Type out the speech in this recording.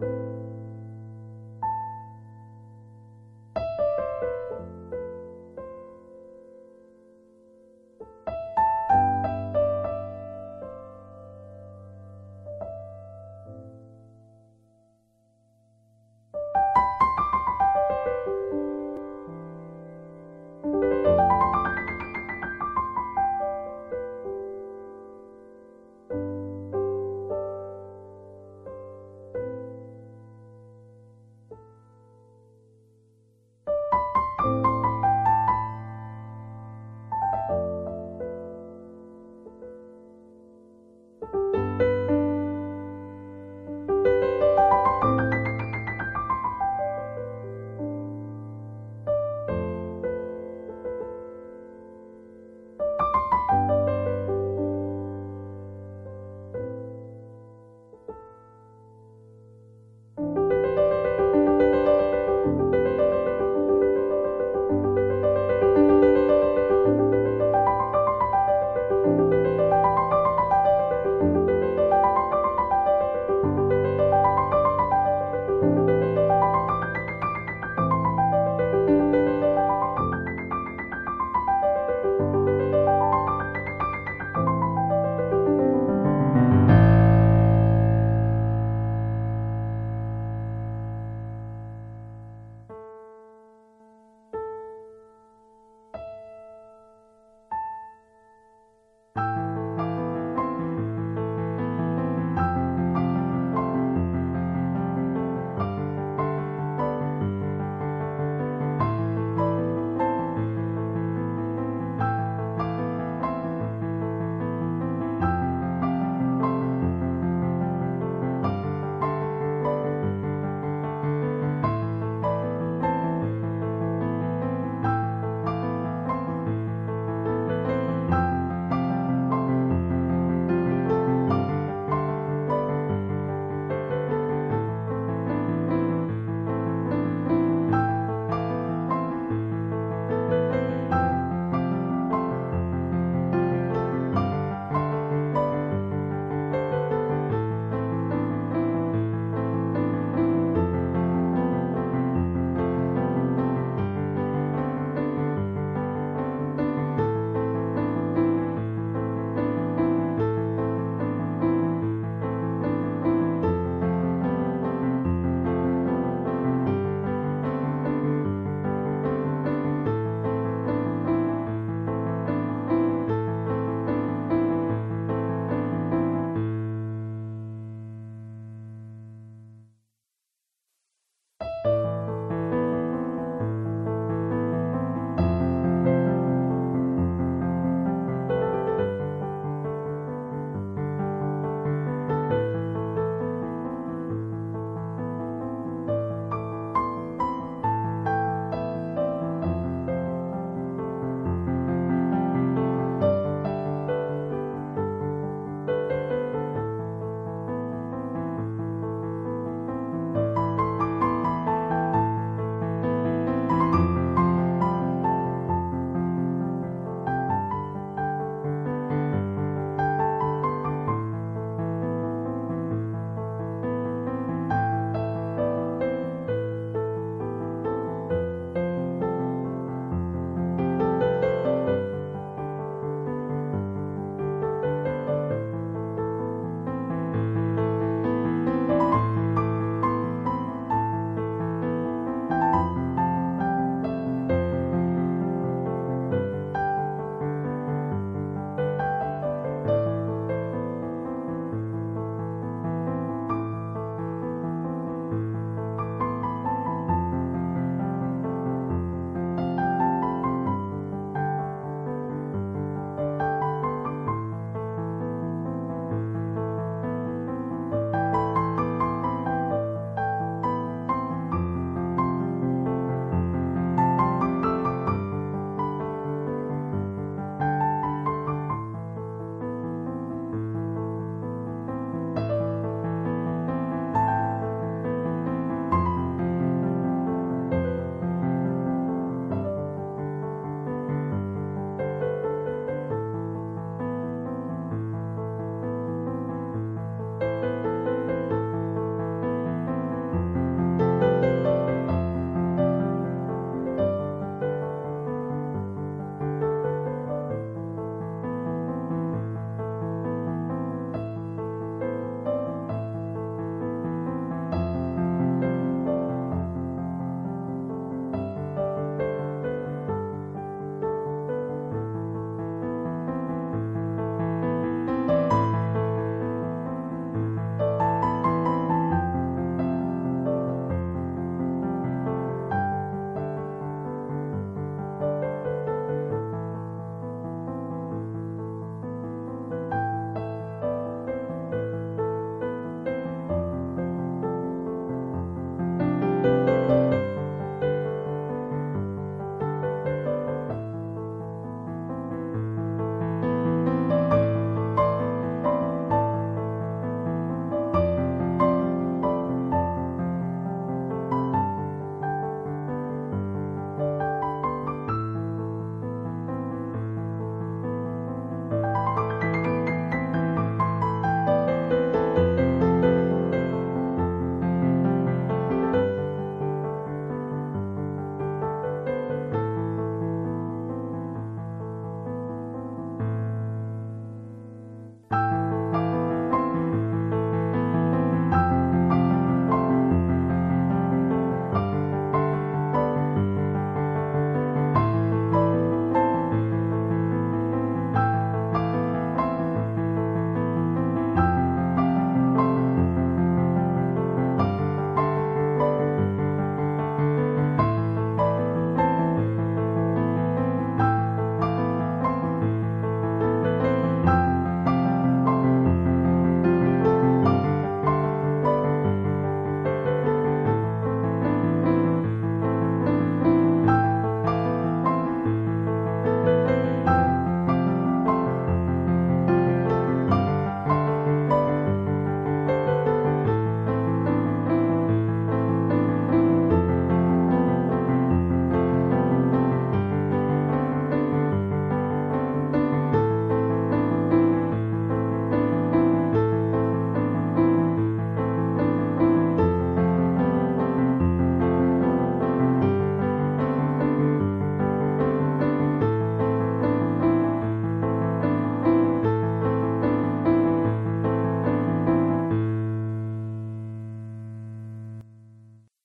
you